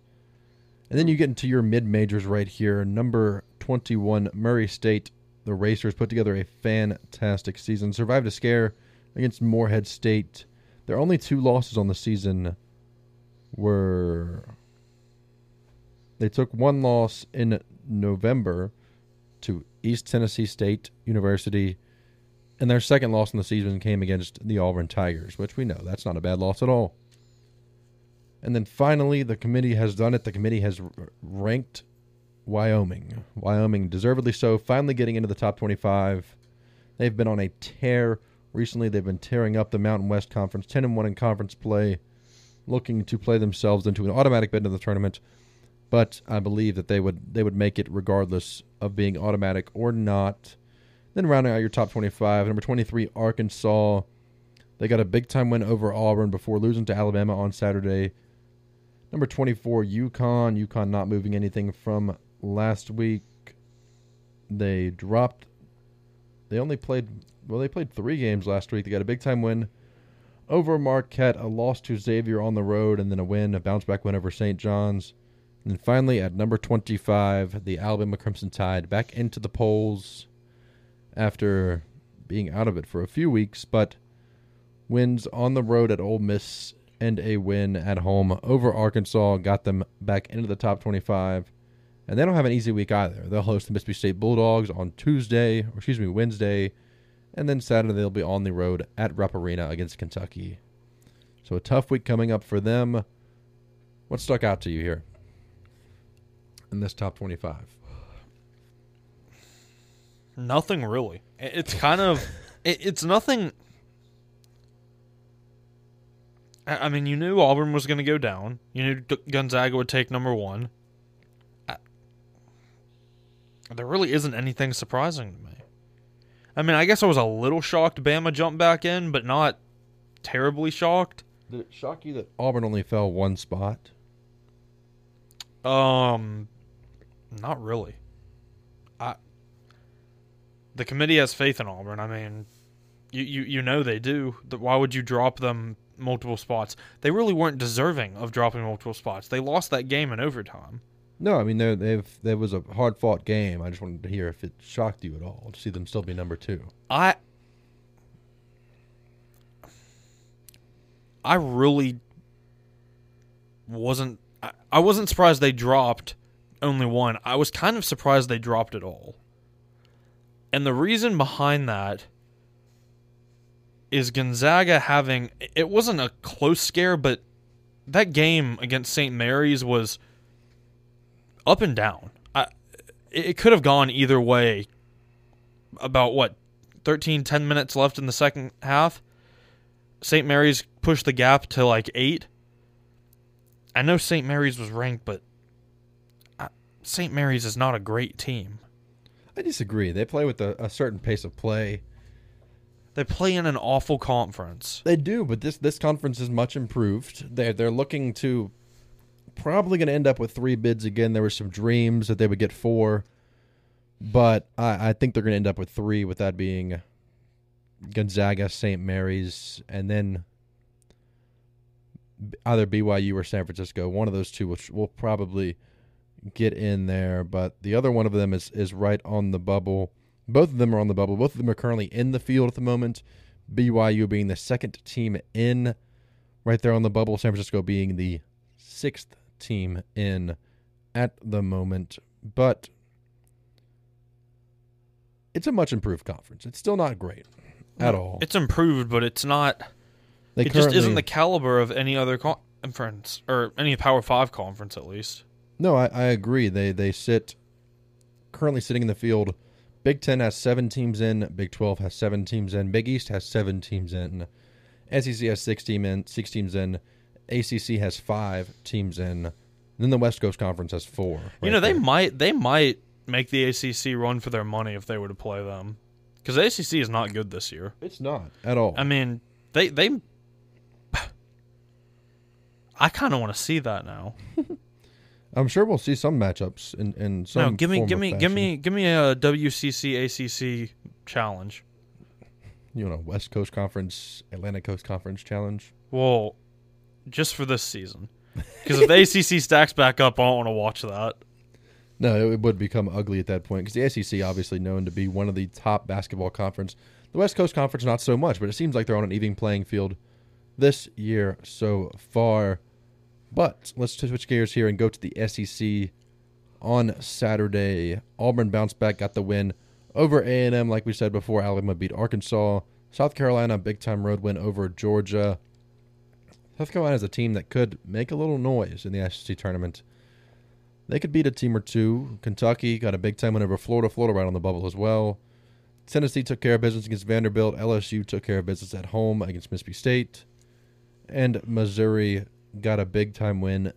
And then you get into your mid majors right here. Number 21, Murray State. The Racers put together a fantastic season. Survived a scare against Morehead State. Their only two losses on the season were they took one loss in November to East Tennessee State University, and their second loss in the season came against the Auburn Tigers, which we know that's not a bad loss at all. And then finally, the committee has done it. The committee has ranked Wyoming. Wyoming, deservedly so, finally getting into the top 25. They've been on a tear recently. They've been tearing up the Mountain West Conference, 10 and 1 in conference play, looking to play themselves into an automatic bid in the tournament. But I believe that they would they would make it regardless of being automatic or not. Then rounding out your top 25, number 23 Arkansas. They got a big time win over Auburn before losing to Alabama on Saturday. Number 24, UConn. UConn not moving anything from last week. They dropped. They only played. Well, they played three games last week. They got a big time win over Marquette, a loss to Xavier on the road, and then a win, a bounce back win over St. John's. And then finally, at number 25, the Alabama Crimson Tide back into the polls after being out of it for a few weeks, but wins on the road at Ole Miss and a win at home over Arkansas got them back into the top 25. And they don't have an easy week either. They'll host the Mississippi State Bulldogs on Tuesday, or excuse me, Wednesday, and then Saturday they'll be on the road at Rupp Arena against Kentucky. So a tough week coming up for them. What stuck out to you here in this top 25? Nothing really. It's kind of, it, it's nothing. I mean, you knew Auburn was going to go down. You knew Gonzaga would take number one. I, there really isn't anything surprising to me. I mean, I guess I was a little shocked Bama jumped back in, but not terribly shocked. Did it shock you that Auburn only fell one spot? Um, not really. I. The committee has faith in Auburn. I mean, you you, you know they do. Th- Why would you drop them multiple spots? They really weren't deserving of dropping multiple spots. They lost that game in overtime. No, I mean there they've there was a hard fought game. I just wanted to hear if it shocked you at all to see them still be number two. I. I really wasn't. I, I wasn't surprised they dropped only one. I was kind of surprised they dropped it all. And the reason behind that is Gonzaga having. It wasn't a close scare, but that game against St. Mary's was up and down. I, it could have gone either way. About what, 13, 10 minutes left in the second half. St. Mary's pushed the gap to like eight. I know St. Mary's was ranked, but St. Mary's is not a great team. I disagree. They play with a, a certain pace of play. They play in an awful conference. They do, but this this conference is much improved. They're they're looking to probably going to end up with three bids again. There were some dreams that they would get four, but I, I think they're going to end up with three. With that being Gonzaga, St. Mary's, and then either BYU or San Francisco. One of those two will, will probably get in there, but the other one of them is is right on the bubble. Both of them are on the bubble. Both of them are currently in the field at the moment. BYU being the second team in, right there on the bubble. San Francisco being the sixth team in at the moment. But it's a much improved conference. It's still not great at all. It's improved, but it's not. They it just isn't the caliber of any other conference or any Power Five conference, at least. No, I, I agree. They they sit currently sitting in the field. Big Ten has seven teams in. Big Twelve has seven teams in. Big East has seven teams in. SEC has six teams in, six teams in. ACC has five teams in. then the West Coast Conference has four. you know, they there. might they might make the ACC run for their money if they were to play them, because the ACC is not good this year. It's not at all. I mean, they they. I kind of want to see that now. I'm sure we'll see some matchups in in some. no, give me give me give me give me a WCC ACC challenge. You know, West Coast Conference, Atlantic Coast Conference challenge. Well, just for this season, because if the ACC stacks back up, I don't want to watch that. No, it would become ugly at that point because the SEC obviously known to be one of the top basketball conference. The West Coast Conference not so much, but it seems like they're on an even playing field this year so far. But let's switch gears here and go to the SEC on Saturday. Auburn bounced back, got the win over A&M. Like we said before, Alabama beat Arkansas. South Carolina big time road win over Georgia. South Carolina is a team that could make a little noise in the SEC tournament. They could beat a team or two. Kentucky got a big time win over Florida. Florida right on the bubble as well. Tennessee took care of business against Vanderbilt. LSU took care of business at home against Mississippi State. And Missouri got a big time win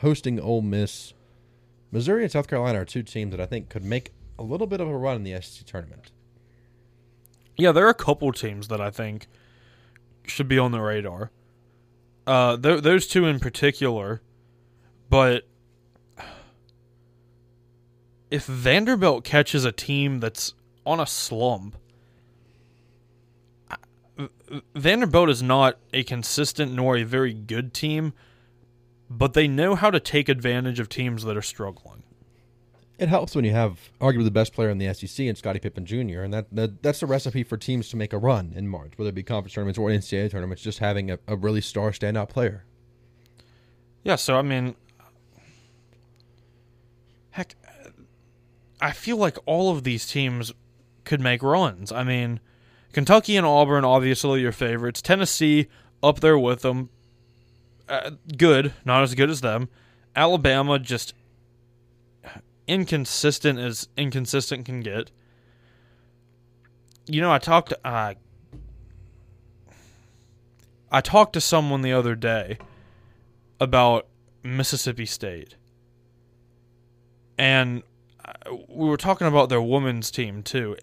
hosting Ole Miss. Missouri and South Carolina are two teams that I think could make a little bit of a run in the SEC tournament. Yeah, there are a couple teams that I think should be on the radar. Uh, th- those two in particular, but if Vanderbilt catches a team that's on a slump, Vanderbilt is not a consistent nor a very good team, but they know how to take advantage of teams that are struggling. It helps when you have arguably the best player in the SEC and Scottie Pippen Jr. And that, that that's the recipe for teams to make a run in March, whether it be conference tournaments or NCAA tournaments. Just having a, a really star standout player. Yeah, so I mean, heck, I feel like all of these teams could make runs. I mean, Kentucky and Auburn, obviously your favorites. Tennessee up there with them, uh, good, not as good as them. Alabama just inconsistent as inconsistent can get. You know, I talked. Uh, I talked to someone the other day about Mississippi State. And uh, we were talking about their women's team too.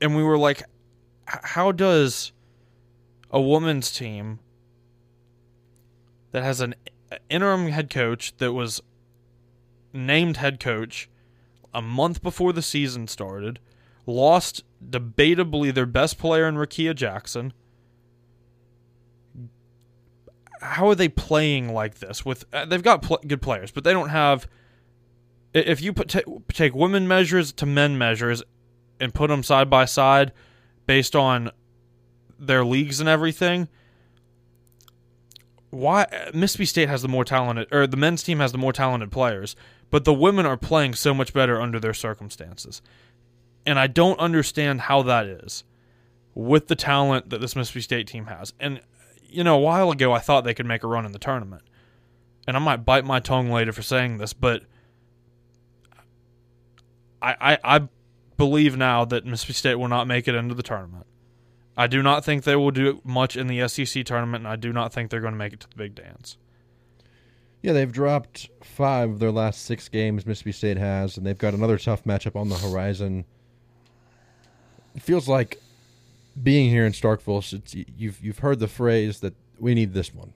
And we were like how does a women's team that has an interim head coach that was named head coach a month before the season started, lost debatably their best player in Rickea Jackson, how are they playing like this? With uh, they've got pl- good players, but they don't have. If you put ta take women measures to men measures, and put them side by side, based on their leagues and everything, why Mississippi State has the more talented, or the men's team has the more talented players, but the women are playing so much better under their circumstances, and I don't understand how that is, with the talent that this Mississippi State team has, and you know, a while ago I thought they could make a run in the tournament. and I might bite my tongue later for saying this, but I, I, I believe now that Mississippi State will not make it into the tournament. I do not think they will do much in the SEC tournament, and I do not think they're going to make it to the big dance. Yeah, they've dropped five of their last six games. Mississippi State has, and they've got another tough matchup on the horizon. It feels like being here in Starkville. It's, you've you've heard the phrase that we need this one,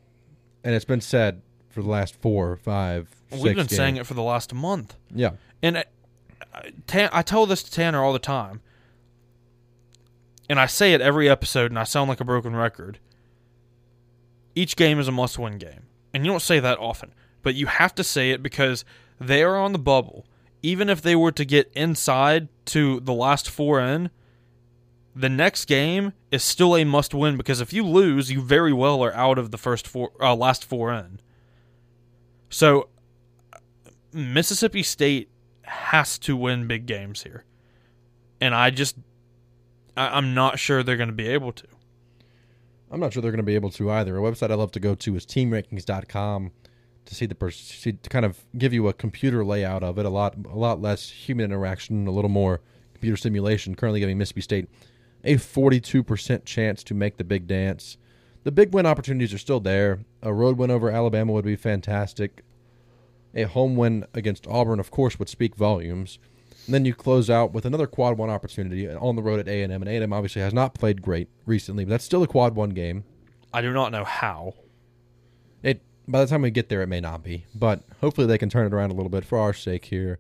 and it's been said for the last four, five, We've been games. saying it for the last month. Yeah, And uh, Tan- I tell this to Tanner all the time. And I say it every episode, and I sound like a broken record. Each game is a must win game. And you don't say that often, but you have to say it because they are on the bubble. Even if they were to get inside to the last four in, the next game is still a must win because if you lose, you very well are out of the first four, uh, last four in. So, Mississippi State has to win big games here. And I just, I, I'm not sure they're going to be able to. I'm not sure they're going to be able to either. A website I love to go to is teamrankings.com to see the to kind of give you a computer layout of it. A lot a lot less human interaction, a little more computer simulation. Currently giving Mississippi State a 42% chance to make the big dance. The big win opportunities are still there. A road win over Alabama would be fantastic. A home win against Auburn, of course, would speak volumes. And then you close out with another quad one opportunity on the road at A and M. And A and M obviously has not played great recently, but that's still a quad one game. I do not know how. It by the time we get there, it may not be, but hopefully they can turn it around a little bit for our sake here.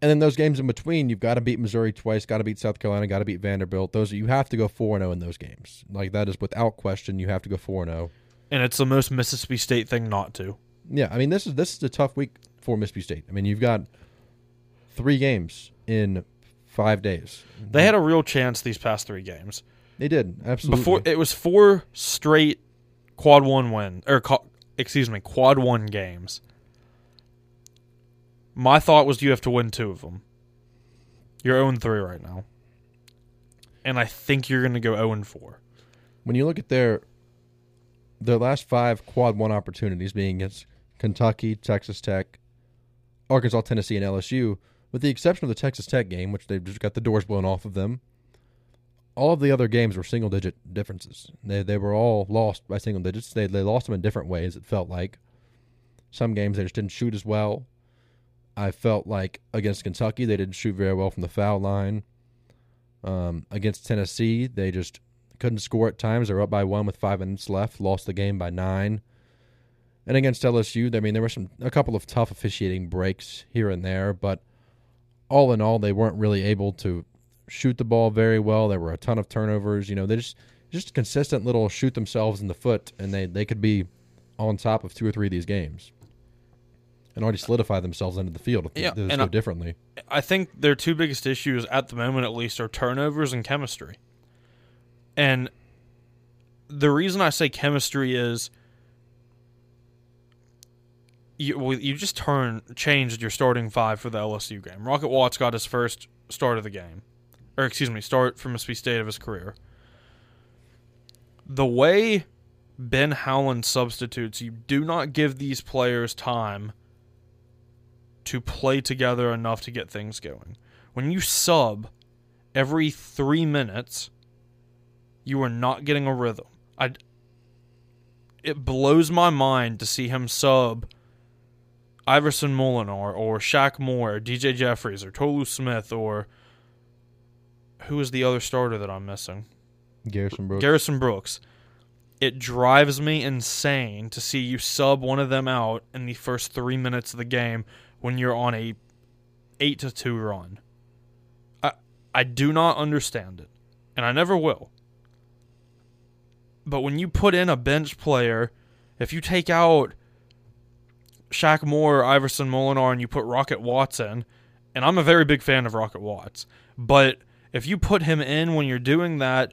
And then those games in between, you've got to beat Missouri twice, got to beat South Carolina, got to beat Vanderbilt. Those you have to go four and zero in those games. Like that is without question. You have to go four and oh. zero. And it's the most Mississippi State thing not to. Yeah, I mean this is this is a tough week for Mississippi State. I mean you've got three games in five days. They had a real chance these past three games. They did absolutely. Before it was four straight quad one win or excuse me, quad one games. My thought was you have to win two of them. You're 0 3 right now. And I think you're going to go 0 4. when you look at their their last five quad one opportunities being against Kentucky, Texas Tech, Arkansas, Tennessee, and LSU, with the exception of the Texas Tech game, which they've just got the doors blown off of them, all of the other games were single digit differences. They they were all lost by single digits. They they lost them in different ways, it felt like. Some games they just didn't shoot as well. I felt like against Kentucky they didn't shoot very well from the foul line. Um, against Tennessee, they just couldn't score at times. They were up by one with five minutes left, lost the game by nine. And against LSU, I mean, there were some a couple of tough officiating breaks here and there, but all in all, they weren't really able to shoot the ball very well. There were a ton of turnovers. You know, they just just consistent little shoot themselves in the foot, and they they could be on top of two or three of these games, and already solidify themselves into the field if Yeah, they and go I- differently. I think their two biggest issues at the moment, at least, are turnovers and chemistry. And the reason I say chemistry is you you just turn changed your starting five for the LSU game. Rocket Watts got his first start of the game, or excuse me, start for Mississippi State of his career. The way Ben Howland substitutes, you do not give these players time to play together enough to get things going. When you sub every three minutes, you are not getting a rhythm. I. It blows my mind to see him sub Iverson Molinar or Shaq Moore, or DJ Jeffries, or Tolu Smith, or who is the other starter that I'm missing? Garrison Brooks. Garrison Brooks. It drives me insane to see you sub one of them out in the first three minutes of the game when you're on a eight to two run. I I do not understand it, and I never will. But when you put in a bench player, if you take out Shaq Moore, Iverson Molinar, and you put Rocket Watts in, and I'm a very big fan of Rocket Watts, but if you put him in when you're doing that,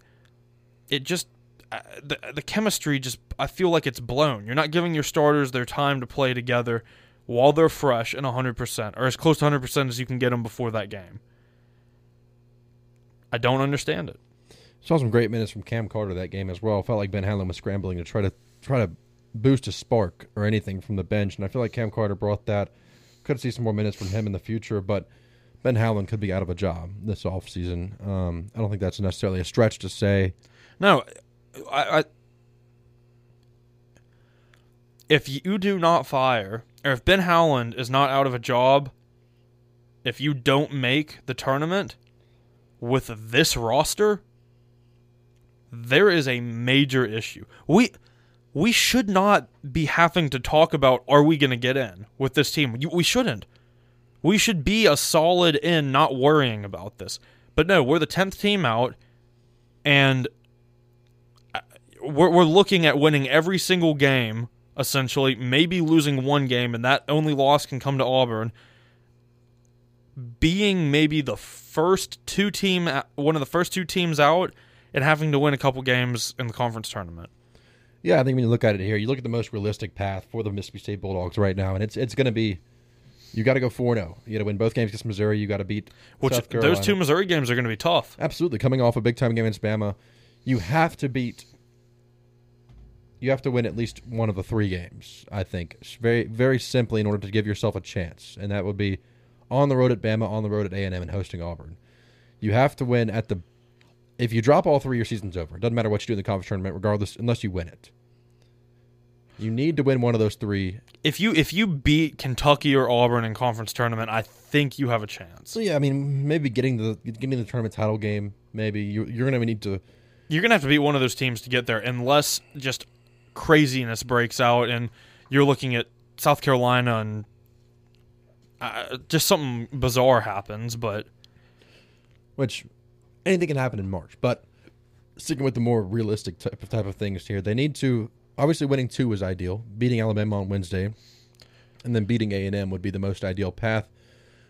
it just uh, the the chemistry just I feel like it's blown. You're not giving your starters their time to play together while they're fresh and 100% or as close to 100% as you can get them before that game. I don't understand it. Saw some great minutes from Cam Carter that game as well. Felt like Ben Howland was scrambling to try to try to boost a spark or anything from the bench, and I feel like Cam Carter brought that. Could see some more minutes from him in the future, but Ben Howland could be out of a job this offseason. Um, I don't think that's necessarily a stretch to say. No, I, I if you do not fire, or if Ben Howland is not out of a job, if you don't make the tournament with this roster, there is a major issue. We we should not be having to talk about are we going to get in with this team. We shouldn't. We should be a solid in, not worrying about this. But no, we're the tenth team out, and uh, we're we're looking at winning every single game essentially, maybe losing one game, and that only loss can come to Auburn. Being maybe the first two team, one of the first two teams out, and having to win a couple games in the conference tournament. Yeah, I think when you look at it here, you look at the most realistic path for the Mississippi State Bulldogs right now, and it's it's going to be you got to go 4 0. You got to win both games against Missouri. You got to beat Which, South Carolina. Those two Missouri games are going to be tough. Absolutely. Coming off a big time game against Bama, you have to beat you have to win at least one of the three games. I think very very simply in order to give yourself a chance, and that would be on the road at Bama, on the road at A and M, and hosting Auburn. You have to win at the. If you drop all three, your season's over. It doesn't matter what you do in the conference tournament, regardless, unless you win it. You need to win one of those three. If you if you beat Kentucky or Auburn in conference tournament, I think you have a chance. So yeah, I mean, maybe getting the getting the tournament title game. Maybe you, you're going to need to. You're going to have to beat one of those teams to get there, unless just craziness breaks out and you're looking at South Carolina and uh, just something bizarre happens, but which anything can happen in March. But sticking with the more realistic type of, type of things here, they need to obviously winning two is ideal. Beating Alabama on Wednesday, and then beating A and M would be the most ideal path.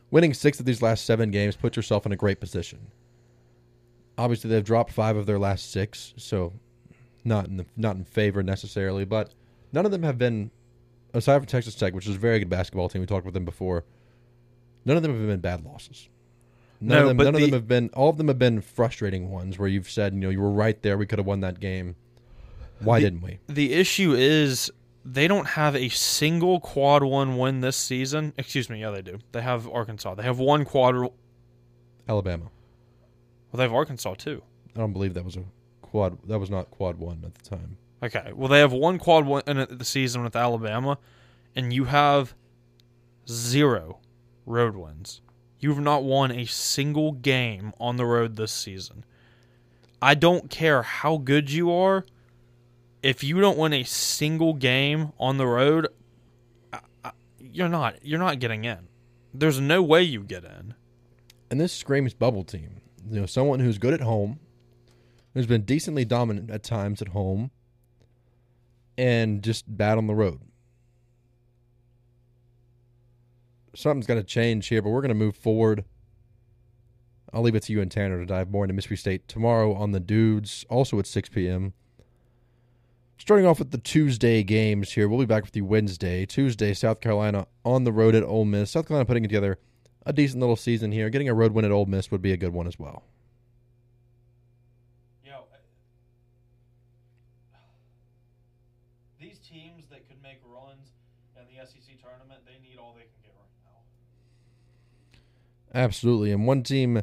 Winning six of these last seven games puts yourself in a great position. Obviously, they've dropped five of their last six, so not in the, not in favor necessarily, but none of them have been aside from Texas Tech, which is a very good basketball team. We talked with them before. None of them have been bad losses. None no, of them, but none the, of them have been. All of them have been frustrating ones where you've said, you know, you were right there. We could have won that game. Why the, didn't we? The issue is they don't have a single quad one win this season. Excuse me, yeah, they do. They have Arkansas. They have one quad. Alabama. Well, they have Arkansas too. I don't believe that was a quad. That was not quad one at the time. Okay. Well, they have one quad one in the season with Alabama, and you have zero road wins. You've not won a single game on the road this season. I don't care how good you are. If you don't win a single game on the road, you're not you're not getting in. There's no way you get in. And this screams bubble team. You know, someone who's good at home, who's been decently dominant at times at home and just bad on the road. Something's got to change here, but we're going to move forward. I'll leave it to you and Tanner to dive more into Mississippi State tomorrow on the Dudes, also at 6 p.m. Starting off with the Tuesday games here, we'll be back with you Wednesday. Tuesday, South Carolina on the road at Ole Miss. South Carolina putting together a decent little season here. Getting a road win at Ole Miss would be a good one as well. Absolutely. And one team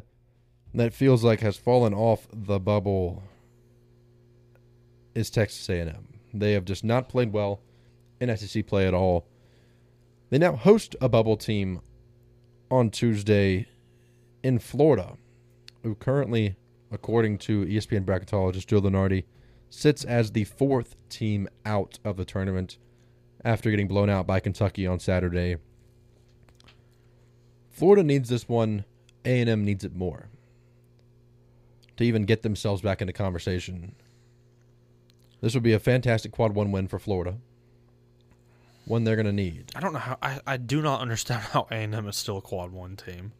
that feels like has fallen off the bubble is Texas A&M. They have just not played well in SEC play at all. They now host a bubble team on Tuesday in Florida, who currently, according to ESPN bracketologist Joe Lunardi, sits as the fourth team out of the tournament after getting blown out by Kentucky on Saturday Florida needs this one. A&M needs it more to even get themselves back into conversation. This would be a fantastic quad one win for Florida. One they're going to need. I don't know how. I, I do not understand how A&M is still a quad one team.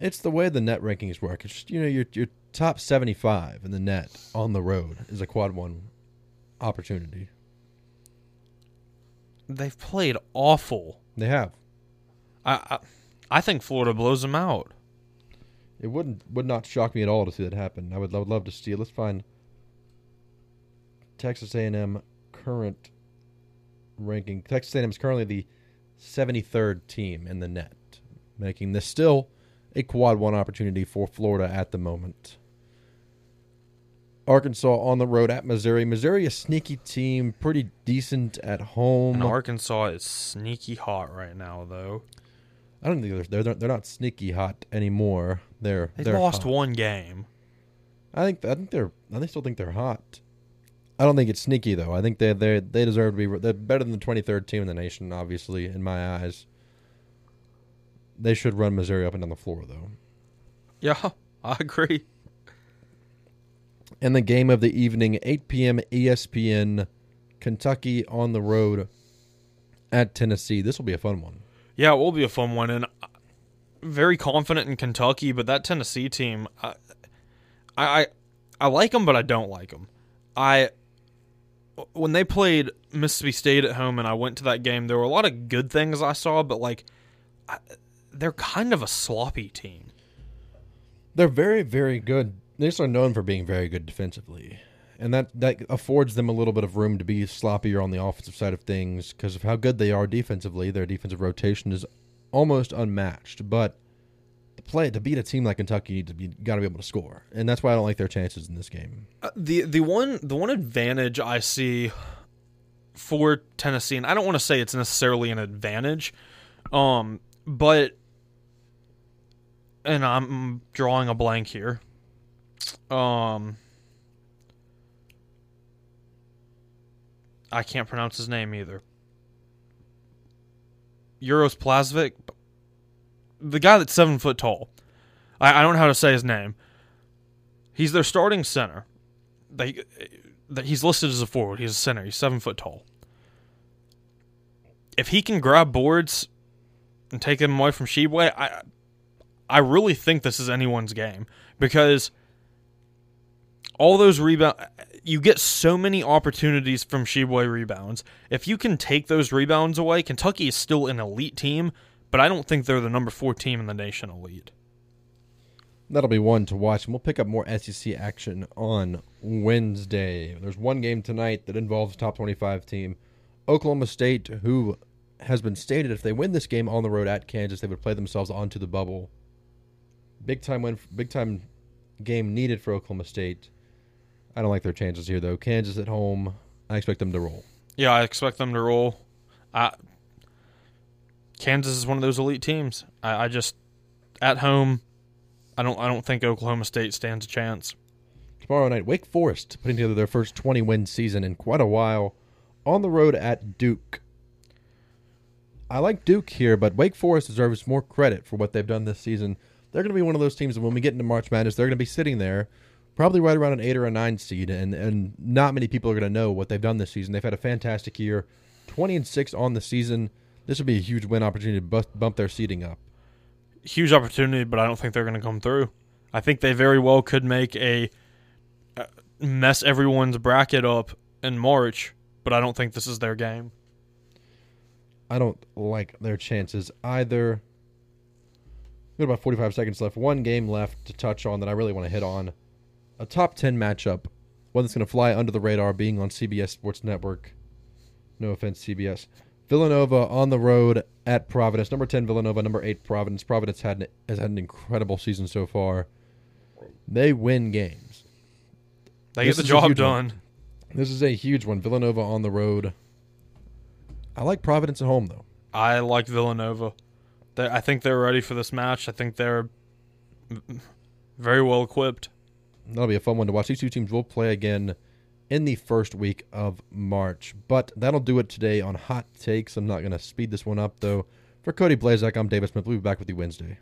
It's the way the net rankings work. It's just, you know your your top seventy five in the net on the road is a quad one opportunity. They've played awful. They have. I, I, think Florida blows them out. It wouldn't would not shock me at all to see that happen. I would, I would love to see it. Let's find Texas A&M current ranking. Texas A&M is currently the 73rd team in the net, making this still a quad one opportunity for Florida at the moment. Arkansas on the road at Missouri. Missouri, a sneaky team, pretty decent at home. And Arkansas is sneaky hot right now, though. I don't think they're they're, they're not sneaky hot anymore. They're They they're lost hot. one game. I think I think they're I still think they're hot. I don't think it's sneaky though. I think they they they deserve to be they're better than the 23rd team in the nation obviously in my eyes. They should run Missouri up and down the floor though. Yeah, I agree. And the game of the evening 8 p.m. ESPN Kentucky on the road at Tennessee. This will be a fun one. Yeah, it will be a fun one, and uh, very confident in Kentucky. But that Tennessee team, I, I, I like them, but I don't like them. I when they played Mississippi State at home, and I went to that game, there were a lot of good things I saw, but like, I, they're kind of a sloppy team. They're very, very good. They just are known for being very good defensively, and that that affords them a little bit of room to be sloppier on the offensive side of things because of how good they are defensively. Their defensive rotation is almost unmatched. But to play to beat a team like Kentucky, you need to be got to be able to score, and that's why I don't like their chances in this game. Uh, the the one the one advantage I see for Tennessee, and I don't want to say it's necessarily an advantage, um, but and I'm drawing a blank here. Um, I can't pronounce his name either. Uros Plavsic, the guy that's seven foot tall. I, I don't know how to say his name. He's their starting center. They, that he's listed as a forward. He's a center. He's seven foot tall. If he can grab boards and take them away from Tshiebwe, I, I really think this is anyone's game because all those rebound, you get so many opportunities from Tshiebwe rebounds. If you can take those rebounds away, Kentucky is still an elite team, but I don't think they're the number four team in the nation elite. That'll be one to watch, and we'll pick up more SEC action on Wednesday. There's one game tonight that involves top 25 team, Oklahoma State, who has been stated if they win this game on the road at Kansas, they would play themselves onto the bubble. Big time win, big time game needed for Oklahoma State. I don't like their chances here though. Kansas at home, I expect them to roll. Yeah, I expect them to roll. I, Kansas is one of those elite teams. I, I just at home, I don't I don't think Oklahoma State stands a chance. Tomorrow night, Wake Forest putting together their first 20 win season in quite a while on the road at Duke. I like Duke here, but Wake Forest deserves more credit for what they've done this season. They're going to be one of those teams that when we get into March Madness, they're going to be sitting there, probably right around an eight or a nine seed, and, and not many people are going to know what they've done this season. They've had a fantastic year, 20 and 6 on the season. This would be a huge win opportunity to bust, bump their seeding up. Huge opportunity, but I don't think they're going to come through. I think they very well could make a uh, mess everyone's bracket up in March, but I don't think this is their game. I don't like their chances either. We've got about 45 seconds left. One game left to touch on that I really want to hit on. A top 10 matchup. One that's going to fly under the radar being on CBS Sports Network. No offense, CBS. Villanova on the road at Providence. Number 10 Villanova, number 8 Providence. Providence had has had an incredible season so far. They win games. They This get the job huge one. done. This is a huge one. Villanova on the road. I like Providence at home though. I like Villanova. They, I think they're ready for this match. I think they're very well equipped. That'll be a fun one to watch. These two teams will play again in the first week of March. But that'll do it today on Hot Takes. I'm not going to speed this one up, though. For Cody Blazak, I'm David Smith. We'll be back with you Wednesday.